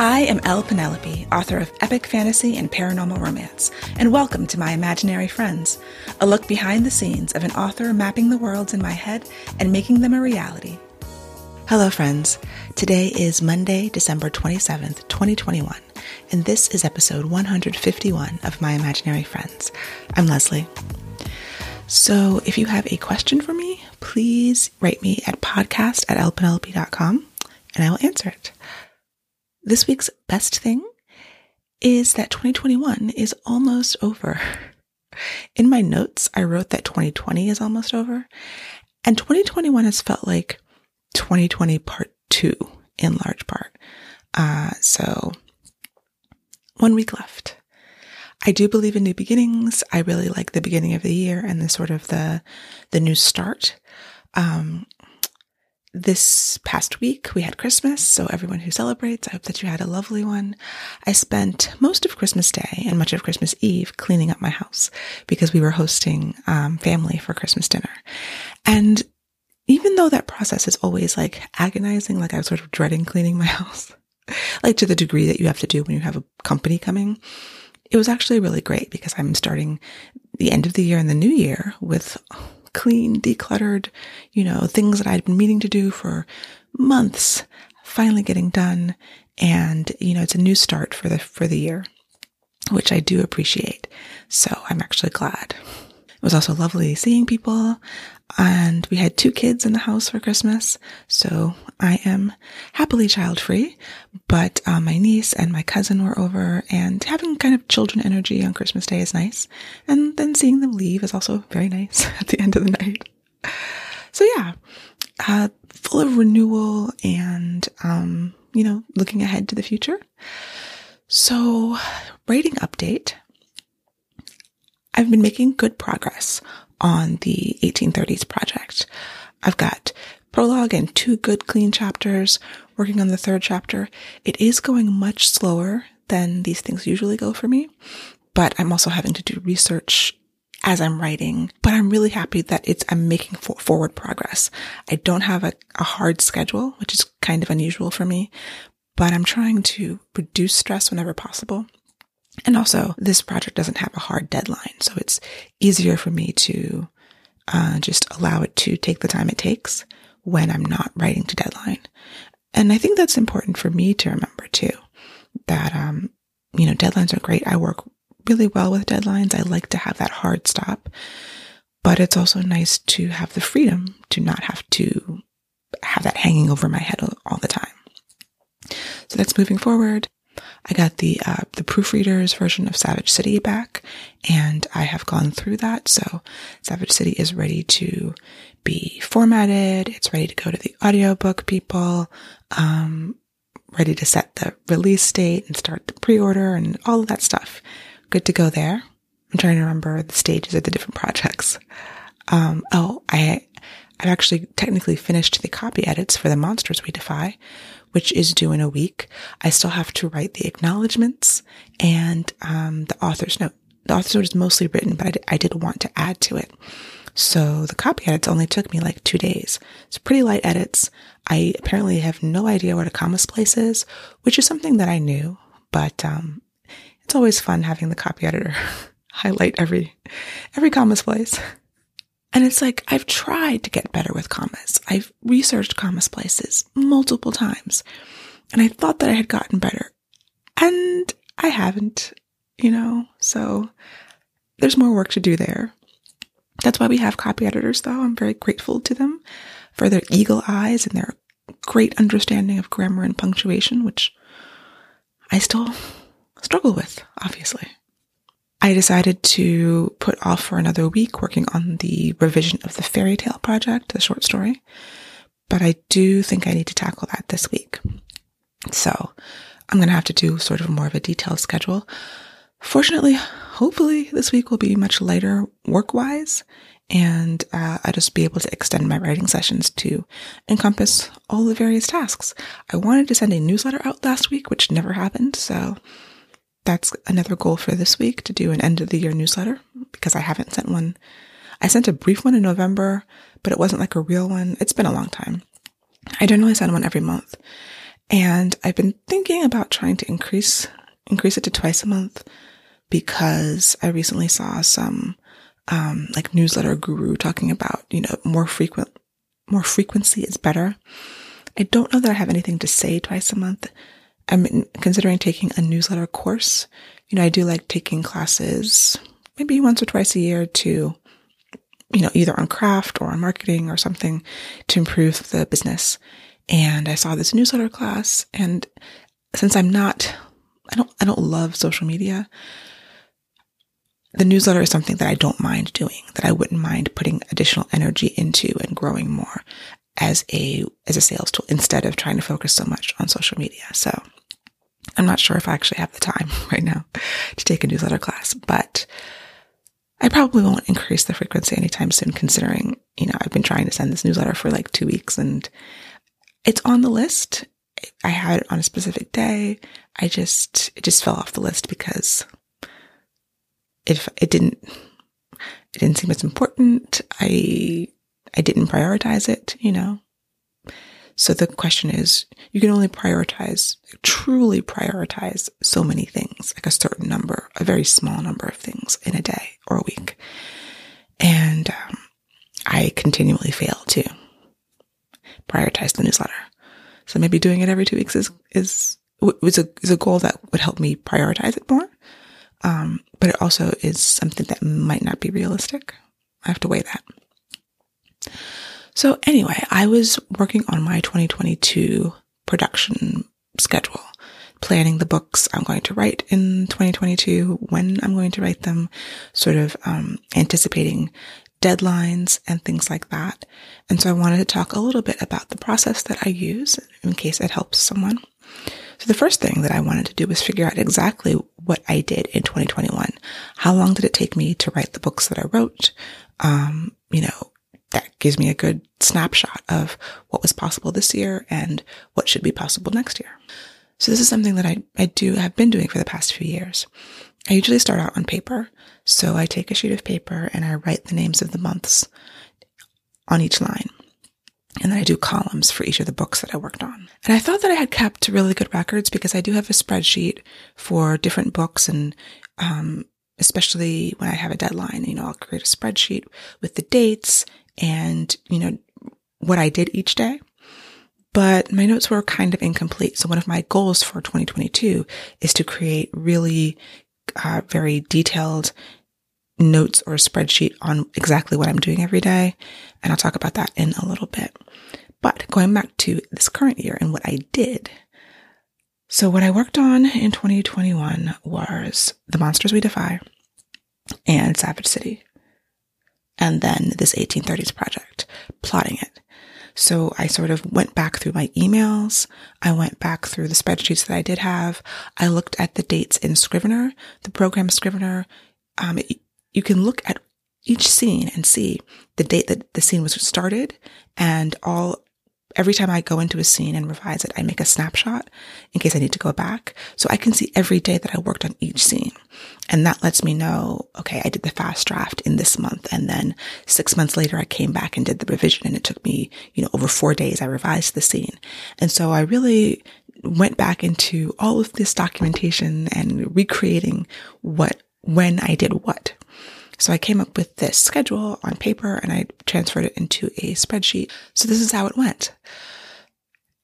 I am Elle Penelope, author of epic fantasy and paranormal romance, and welcome to my imaginary friends, a look behind the scenes of an author mapping the worlds in my head and making them a reality. Hello, friends. Today is Monday, December 27th, 2021, and this is episode 151 of My Imaginary Friends. I'm Leslye. So, if you have a question for me, please write me at podcast at ellepenelope.com and I will answer it. This week's best thing is that 2021 is almost over. In my notes, I wrote that 2020 is almost over, and 2021 has felt like 2020 part two in large part. Uh, so, one week left. I do believe in new beginnings. I really like the beginning of the year and the sort of the the new start. Um, this past week we had Christmas, so everyone who celebrates, I hope that you had a lovely one. I spent most of Christmas Day and much of Christmas Eve cleaning up my house because we were hosting um, family for Christmas dinner. And even though that process is always like agonizing, like I was sort of dreading cleaning my house, like to the degree that you have to do when you have a company coming, it was actually really great because I'm starting the end of the year and the new year with clean, decluttered, you know, things that I'd been meaning to do for months finally getting done. And, you know, it's a new start for the, for the year, which I do appreciate. So I'm actually glad. It was also lovely seeing people. And we had two kids in the house for Christmas. So I am happily child free, but uh, my niece and my cousin were over and having kind of children energy on Christmas Day is nice. And then seeing them leave is also very nice at the end of the night. So yeah, uh, full of renewal and, um, you know, looking ahead to the future. So writing update. I've been making good progress on the 1830s project. I've got prologue and two good clean chapters, working on the third chapter. It is going much slower than these things usually go for me, but I'm also having to do research as I'm writing, but I'm really happy that it's, I'm making for, forward progress. I don't have a, a hard schedule, which is kind of unusual for me, but I'm trying to reduce stress whenever possible. And also, this project doesn't have a hard deadline, so it's easier for me to uh, just allow it to take the time it takes when I'm not writing to deadline. And I think that's important for me to remember too, that, um, you know, deadlines are great. I work really well with deadlines. I like to have that hard stop, but it's also nice to have the freedom to not have to have that hanging over my head all the time. So that's moving forward. I got the uh, the proofreader's version of Savage City back, and I have gone through that. So Savage City is ready to be formatted. It's ready to go to the audiobook people. Um, ready to set the release date and start the pre-order and all of that stuff. Good to go there. I'm trying to remember the stages of the different projects. Um, oh, I, I've actually technically finished the copy edits for the Monsters We Defy, which is due in a week. I still have to write the acknowledgments and um, the author's note. The author's note is mostly written, but I, d- I did want to add to it. So the copy edits only took me like two days. It's pretty light edits. I apparently have no idea what a comma splice is, which is something that I knew, but um, it's always fun having the copy editor highlight every every comma splice. And it's like, I've tried to get better with commas. I've researched comma splices multiple times. And I thought that I had gotten better. And I haven't, you know? So there's more work to do there. That's why we have copy editors, though. I'm very grateful to them for their eagle eyes and their great understanding of grammar and punctuation, which I still struggle with, obviously. I decided to put off for another week working on the revision of the fairy tale project, the short story, but I do think I need to tackle that this week. So I'm going to have to do sort of more of a detailed schedule. Fortunately, hopefully this week will be much lighter work wise and uh, I'll just be able to extend my writing sessions to encompass all the various tasks. I wanted to send a newsletter out last week, which never happened. So that's another goal for this week to do an end of the year newsletter because I haven't sent one. I sent a brief one in November, but it wasn't like a real one. It's been a long time. I generally send one every month. And I've been thinking about trying to increase, increase it to twice a month because I recently saw some, um, like newsletter guru talking about, you know, more frequent, more frequency is better. I don't know that I have anything to say twice a month. I'm considering taking a newsletter course. You know, I do like taking classes maybe once or twice a year to, you know, either on craft or on marketing or something to improve the business. And I saw this newsletter class and since I'm not, I don't, I don't love social media. The newsletter is something that I don't mind doing, that I wouldn't mind putting additional energy into and growing more as a, as a sales tool instead of trying to focus so much on social media. So I'm not sure if I actually have the time right now to take a newsletter class, but I probably won't increase the frequency anytime soon, considering, you know, I've been trying to send this newsletter for like two weeks and it's on the list. I had it on a specific day. I just, it just fell off the list because if it didn't, it didn't seem as important. I, I didn't prioritize it, you know. So the question is, you can only prioritize, truly prioritize so many things, like a certain number, a very small number of things in a day or a week. And um, I continually fail to prioritize the newsletter. So maybe doing it every two weeks is, is, is a, is a goal that would help me prioritize it more. Um, but it also is something that might not be realistic. I have to weigh that. So anyway, I was working on my 2022 production schedule, planning the books I'm going to write in 2022, when I'm going to write them, sort of um, anticipating deadlines and things like that. And so I wanted to talk a little bit about the process that I use in case it helps someone. So the first thing that I wanted to do was figure out exactly what I did in 2021. How long did it take me to write the books that I wrote? Um, you know, that gives me a good snapshot of what was possible this year and what should be possible next year. So this is something that I, I do have been doing for the past few years. I usually start out on paper. So I take a sheet of paper and I write the names of the months on each line. And then I do columns for each of the books that I worked on. And I thought that I had kept really good records because I do have a spreadsheet for different books and, um, especially when I have a deadline, you know, I'll create a spreadsheet with the dates and, you know, what I did each day. But my notes were kind of incomplete. So one of my goals for 2022 is to create really uh, very detailed notes or spreadsheet on exactly what I'm doing every day. And I'll talk about that in a little bit. But going back to this current year and what I did. So what I worked on in 2021 was The Monsters We Defy and Savage City and then this 1830s project, plotting it. So I sort of went back through my emails. I went back through the spreadsheets that I did have. I looked at the dates in Scrivener, the program Scrivener. Um, it, you can look at each scene and see the date that the scene was started and all every time I go into a scene and revise it, I make a snapshot in case I need to go back. So I can see every day that I worked on each scene. And that lets me know, okay, I did the fast draft in this month. And then six months later, I came back and did the revision and it took me, you know, over four days. I revised the scene. And so I really went back into all of this documentation and recreating what, when I did what. So I came up with this schedule on paper and I transferred it into a spreadsheet. So this is how it went.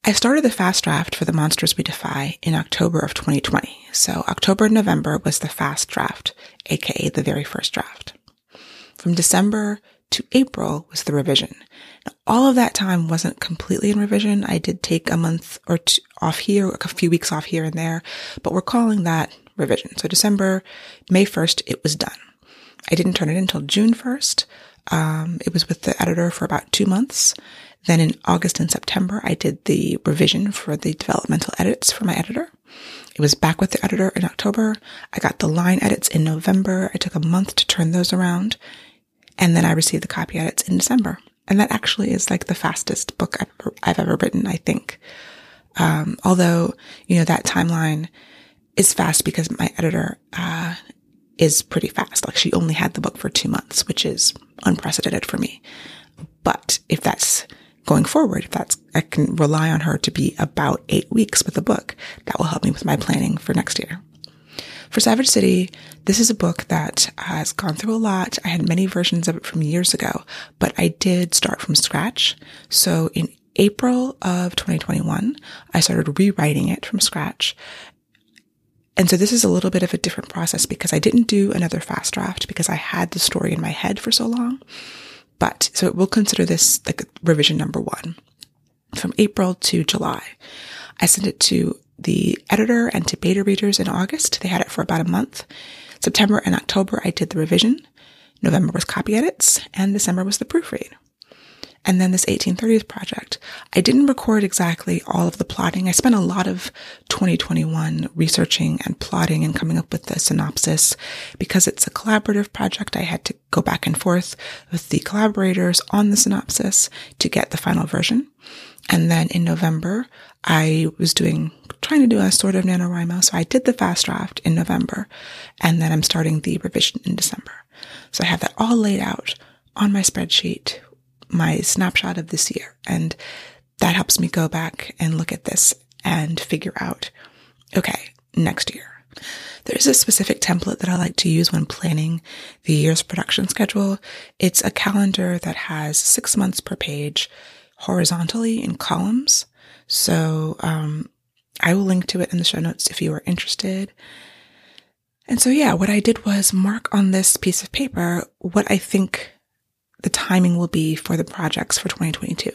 I started the fast draft for the Monsters We Defy in October of 2020. So October and November was the fast draft, aka the very first draft. From December to April was the revision. Now, all of that time wasn't completely in revision. I did take a month or two off here, a few weeks off here and there, but we're calling that revision. So December, May 1st, it was done. I didn't turn it in until June 1st. Um, it was with the editor for about two months. Then in August and September, I did the revision for the developmental edits for my editor. It was back with the editor in October. I got the line edits in November. I took a month to turn those around. And then I received the copy edits in December. And that actually is like the fastest book I've ever, I've ever written, I think. Um, although, you know, that timeline is fast because my editor, uh, is pretty fast. Like she only had the book for two months, which is unprecedented for me. But if that's going forward, if that's, I can rely on her to be about eight weeks with a book. That will help me with my planning for next year. For Savage City, this is a book that has gone through a lot. I had many versions of it from years ago, but I did start from scratch. So in April of 2021, I started rewriting it from scratch. And so this is a little bit of a different process because I didn't do another fast draft because I had the story in my head for so long. But so we'll consider this like revision number one from April to July. I sent it to the editor and to beta readers in August. They had it for about a month. September and October, I did the revision. November was copy edits and December was the proofread. And then this 1830s project. I didn't record exactly all of the plotting. I spent a lot of 2021 researching and plotting and coming up with the synopsis because it's a collaborative project. I had to go back and forth with the collaborators on the synopsis to get the final version. And then in November, I was doing, trying to do a sort of NaNoWriMo. So I did the fast draft in November and then I'm starting the revision in December. So I have that all laid out on my spreadsheet, my snapshot of this year. And that helps me go back and look at this and figure out, okay, next year. There's a specific template that I like to use when planning the year's production schedule. It's a calendar that has six months per page horizontally in columns. So um, I will link to it in the show notes if you are interested. And so, yeah, what I did was mark on this piece of paper what I think the timing will be for the projects for 2022.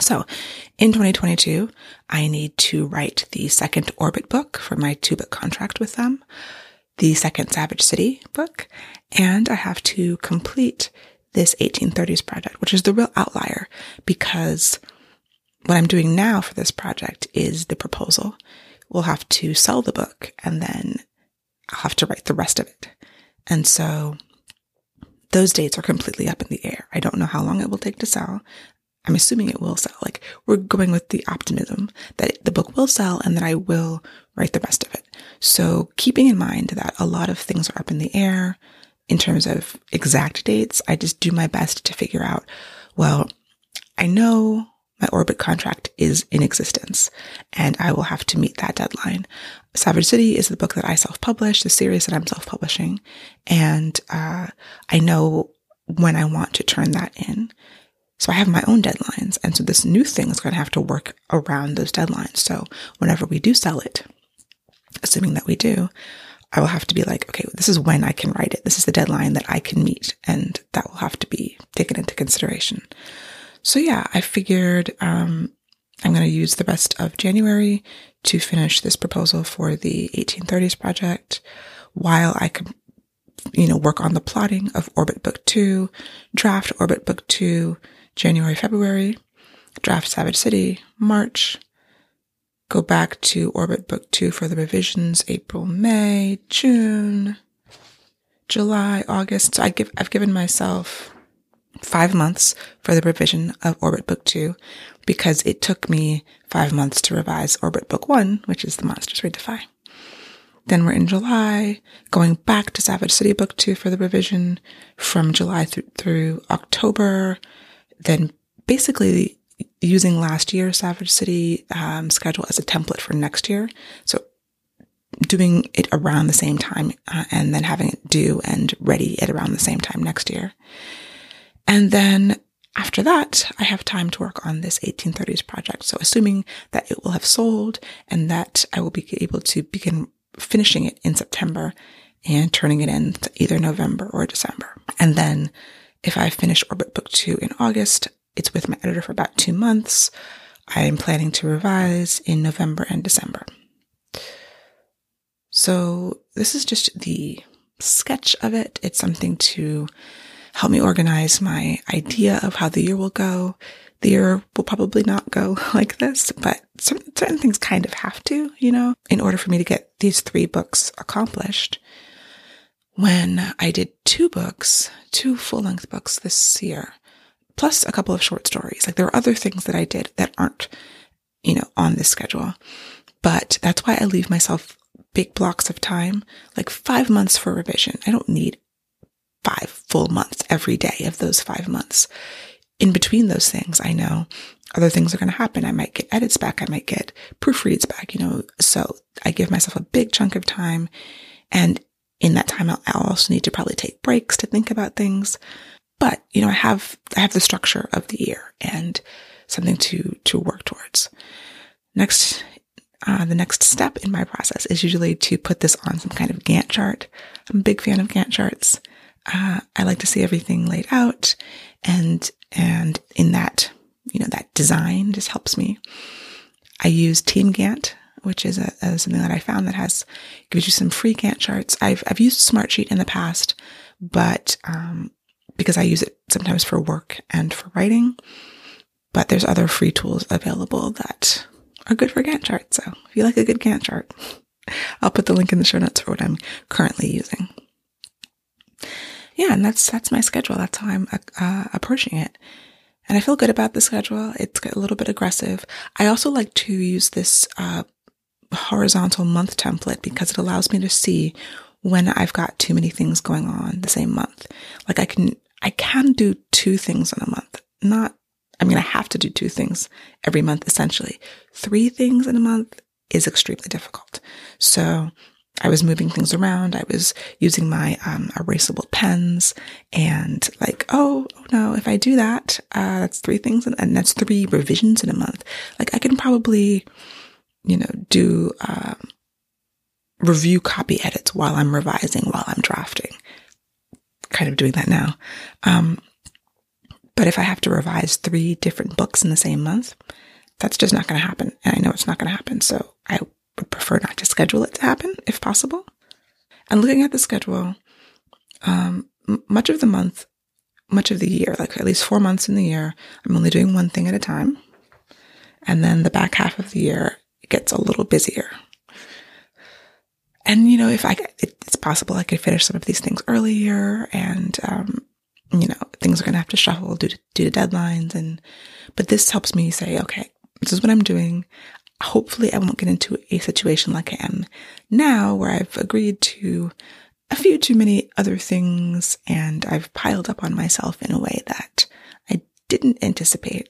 So in 2022, I need to write the second Orbit book for my two book contract with them, the second Savage City book, and I have to complete this 1830s project, which is the real outlier because what I'm doing now for this project is the proposal. We'll have to sell the book and then I'll have to write the rest of it. And so those dates are completely up in the air. I don't know how long it will take to sell. I'm assuming it will sell. Like we're going with the optimism that the book will sell and that I will write the rest of it. So keeping in mind that a lot of things are up in the air, in terms of exact dates. I just do my best to figure out, well, I know my orbit contract is in existence and I will have to meet that deadline. Savage City is the book that I self-publish, the series that I'm self-publishing. And, uh, I know when I want to turn that in. So I have my own deadlines. And so this new thing is going to have to work around those deadlines. So whenever we do sell it, assuming that we do, I will have to be like, okay, this is when I can write it. This is the deadline that I can meet. And that will have to be taken into consideration. So yeah, I figured, um, I'm going to use the rest of January to finish this proposal for the 1830s project while I can, you know, work on the plotting of Orbit Book 2, draft Orbit Book 2, January, February, draft Savage City, March, go back to Orbit Book 2 for the revisions April, May, June, July, August. So I give, I've given myself five months for the revision of Orbit Book 2 because it took me five months to revise Orbit Book 1, which is The Monsters We Defy. Then we're in July, going back to Savage City Book 2 for the revision from July through, through October. Then basically using last year's Savage City um, schedule as a template for next year. So doing it around the same time uh, and then having it due and ready at around the same time next year. And then after that, I have time to work on this 1830s project. So assuming that it will have sold and that I will be able to begin finishing it in September and turning it in either November or December. And then if I finish Orbit Book 2 in August, it's with my editor for about two months. I'm planning to revise in November and December. So this is just the sketch of it. It's something to help me organize my idea of how the year will go. The year will probably not go like this, but certain, certain things kind of have to, you know, in order for me to get these three books accomplished. When I did two books, two full length books this year, plus a couple of short stories. Like there are other things that I did that aren't, you know, on this schedule. But that's why I leave myself big blocks of time, like five months for revision. I don't need five full months every day of those five months. in between those things, I know other things are going to happen. I might get edits back. I might get proofreads back, you know. So I give myself a big chunk of time. And in that time, I'll, I'll also need to probably take breaks to think about things. But, you know, I have, I have the structure of the year and something to, to work towards. Next, uh, the next step in my process is usually to put this on some kind of Gantt chart. I'm a big fan of Gantt charts. Uh, I like to see everything laid out and, and in that you know, that design just helps me. I use Team Gantt, which is a, a, something that I found that has gives you some free Gantt charts. I've I've used Smartsheet in the past, but um, because I use it sometimes for work and for writing, but there's other free tools available that are good for Gantt charts. So if you like a good Gantt chart, I'll put the link in the show notes for what I'm currently using. Yeah, and that's that's my schedule. That's how I'm uh, approaching it. And I feel good about the schedule. It's a little bit aggressive. I also like to use this uh, horizontal month template because it allows me to see when I've got too many things going on the same month. Like I can, I can do two things in a month. Not, I mean, I have to do two things every month essentially. Three things in a month is extremely difficult. So I was moving things around. I was using my um, erasable pens and like, oh, oh no, if I do that, uh, that's three things and, and, that's three revisions in a month. Like I can probably, you know, do um, review copy edits while I'm revising, while I'm drafting. Kind of doing that now. Um, but if I have to revise three different books in the same month, that's just not going to happen. And I know it's not going to happen. So I would prefer not to schedule it to happen if possible. And looking at the schedule, um, m- much of the month, much of the year, like at least four months in the year, I'm only doing one thing at a time. And then the back half of the year, gets a little busier. And, you know, if I, it's possible I could finish some of these things earlier and, um, you know, things are going to have to shuffle due to, due to deadlines. And, but this helps me say, okay, this is what I'm doing hopefully I won't get into a situation like I am now where I've agreed to a few too many other things and I've piled up on myself in a way that I didn't anticipate.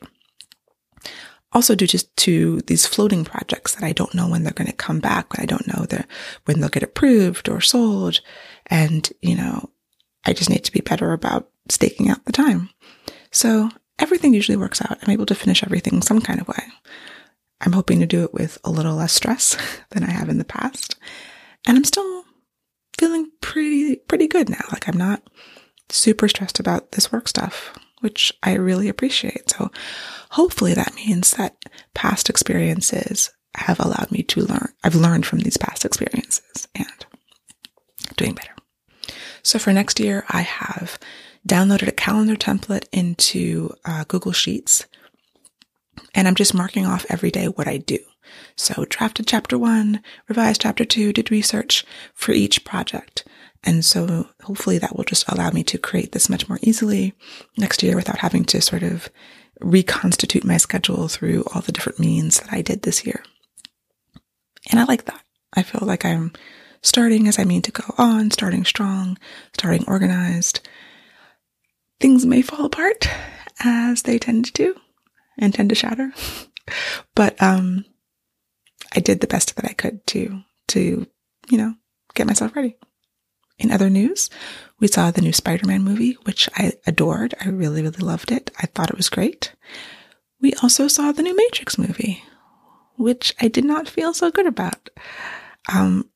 Also due to, to these floating projects that I don't know when they're going to come back. I don't know the, when they'll get approved or sold. And, you know, I just need to be better about staking out the time. So everything usually works out. I'm able to finish everything some kind of way. I'm hoping to do it with a little less stress than I have in the past. And I'm still feeling pretty, pretty good now. Like I'm not super stressed about this work stuff, which I really appreciate. So hopefully that means that past experiences have allowed me to learn. I've learned from these past experiences and doing better. So for next year, I have downloaded a calendar template into uh, Google Sheets and I'm just marking off every day what I do. So drafted chapter one, revised chapter two, did research for each project. And so hopefully that will just allow me to create this much more easily next year without having to sort of reconstitute my schedule through all the different means that I did this year. And I like that. I feel like I'm starting as I mean to go on, starting strong, starting organized. Things may fall apart as they tend to do and tend to shatter. but um, I did the best that I could to to you know get myself ready. In other news, we saw the new Spider-Man movie, which I adored. I really, really loved it. I thought it was great. We also saw the new Matrix movie, which I did not feel so good about. Um,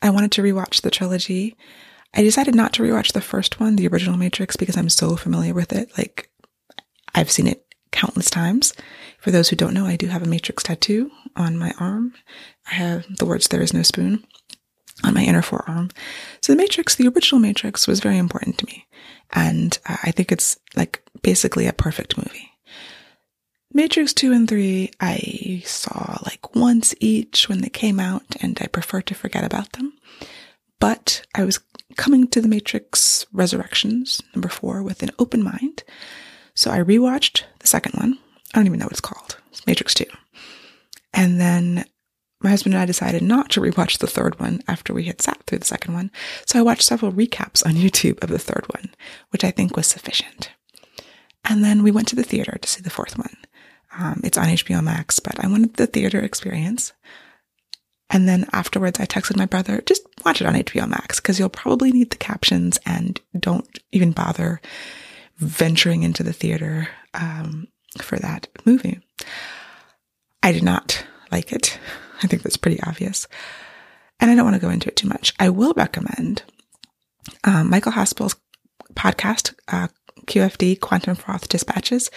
I wanted to rewatch the trilogy. I decided not to rewatch the first one, the original Matrix, because I'm so familiar with it. Like, I've seen it countless times. For those who don't know, I do have a matrix tattoo on my arm. I have the words there is no spoon on my inner forearm. So the matrix, the original matrix was very important to me. And uh, I think it's like basically a perfect movie. Matrix 2 and 3, I saw like once each when they came out and I prefer to forget about them. But I was coming to the Matrix Resurrections, number 4, with an open mind so I rewatched the second one. I don't even know what it's called. It's Matrix 2. And then my husband and I decided not to rewatch the third one after we had sat through the second one. So I watched several recaps on YouTube of the third one, which I think was sufficient. And then we went to the theater to see the fourth one. Um, it's on HBO Max, but I wanted the theater experience. And then afterwards, I texted my brother, just watch it on HBO Max because you'll probably need the captions and don't even bother venturing into the theater um, for that movie. I did not like it. I think that's pretty obvious. And I don't want to go into it too much. I will recommend um, Michael Haspil's podcast, uh, QFD Quantum Froth Dispatches.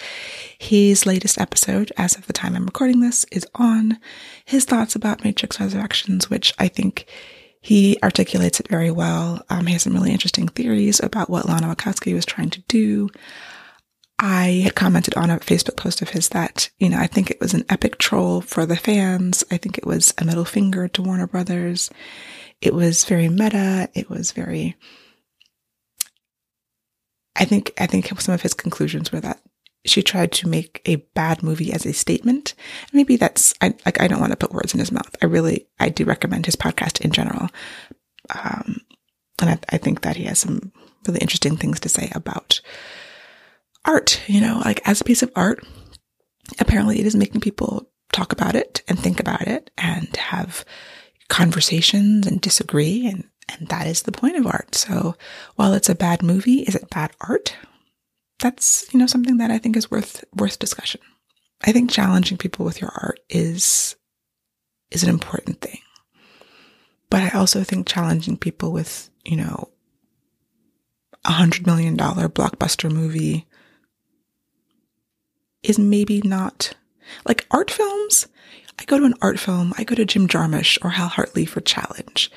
His latest episode, as of the time I'm recording this, is on his thoughts about Matrix Resurrections, which I think he articulates it very well. Um, he has some really interesting theories about what Lana Wachowski was trying to do. I had commented on a Facebook post of his that, you know, I think it was an epic troll for the fans. I think it was a middle finger to Warner Brothers. It was very meta. It was very, I think, I think some of his conclusions were that she tried to make a bad movie as a statement. Maybe that's, I, like, I don't want to put words in his mouth. I really, I do recommend his podcast in general. Um, and I, I think that he has some really interesting things to say about art, you know, like as a piece of art, apparently it is making people talk about it and think about it and have conversations and disagree. And, and that is the point of art. So while it's a bad movie, is it bad art? That's, you know, something that I think is worth, worth discussion. I think challenging people with your art is, is an important thing. But I also think challenging people with, you know, a hundred million dollar blockbuster movie is maybe not like art films. I go to an art film, I go to Jim Jarmusch or Hal Hartley for challenge.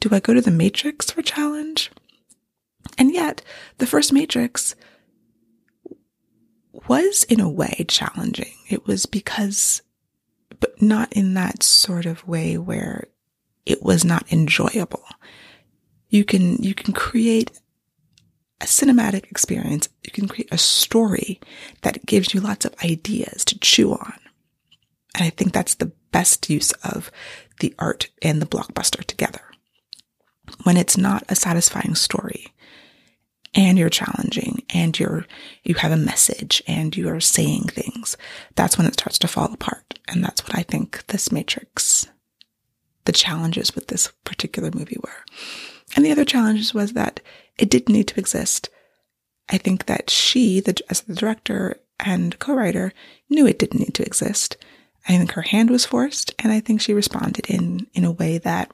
Do I go to The Matrix for challenge? And yet, the first Matrix was in a way challenging. It was because, but not in that sort of way where it was not enjoyable. You can, you can create a cinematic experience. You can create a story that gives you lots of ideas to chew on. And I think that's the best use of the art and the blockbuster together. When it's not a satisfying story and you're challenging and you're, you have a message and you are saying things, that's when it starts to fall apart. And that's what I think this Matrix, the challenges with this particular movie were. And the other challenges was that it didn't need to exist. I think that she, the, as the director and co-writer, knew it didn't need to exist. I think her hand was forced, and I think she responded in in a way that,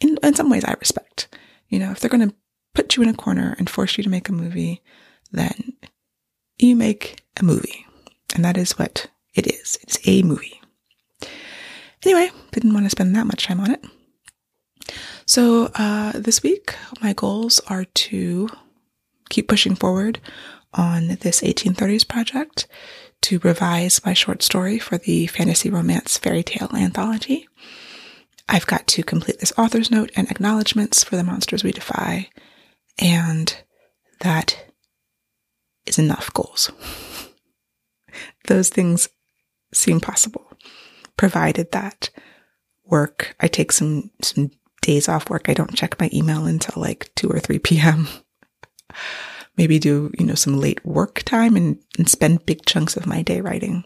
in in some ways, I respect. You know, if they're going to put you in a corner and force you to make a movie, then you make a movie, and that is what it is. It's a movie. Anyway, didn't want to spend that much time on it. So, uh, this week, my goals are to keep pushing forward on this 1830s project, to revise my short story for the fantasy romance fairy tale anthology. I've got to complete this author's note and acknowledgments for the monsters we defy, and that is enough goals. Those things seem possible, provided that work, I take some, some days off work, I don't check my email until like 2 or 3 p.m. Maybe do, you know, some late work time and, and spend big chunks of my day writing,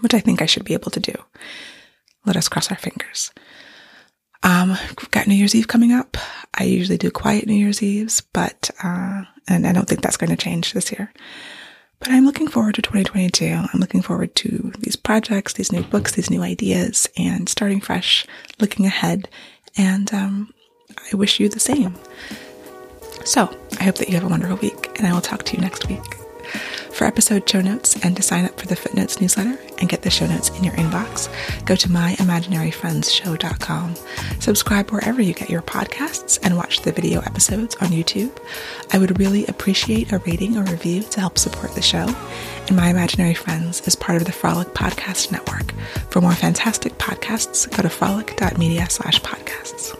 which I think I should be able to do. Let us cross our fingers. Um, we've got New Year's Eve coming up. I usually do quiet New Year's Eves, but, uh, and I don't think that's going to change this year. But I'm looking forward to 2022. I'm looking forward to these projects, these new books, these new ideas, and starting fresh, looking ahead, and um, I wish you the same. So, I hope that you have a wonderful week, and I will talk to you next week. For episode show notes and to sign up for the Footnotes newsletter and get the show notes in your inbox, go to myimaginaryfriendsshow.com. Subscribe wherever you get your podcasts and watch the video episodes on YouTube. I would really appreciate a rating or review to help support the show. And My Imaginary Friends is part of the Frolic Podcast Network. For more fantastic podcasts, go to frolic.media slash podcasts.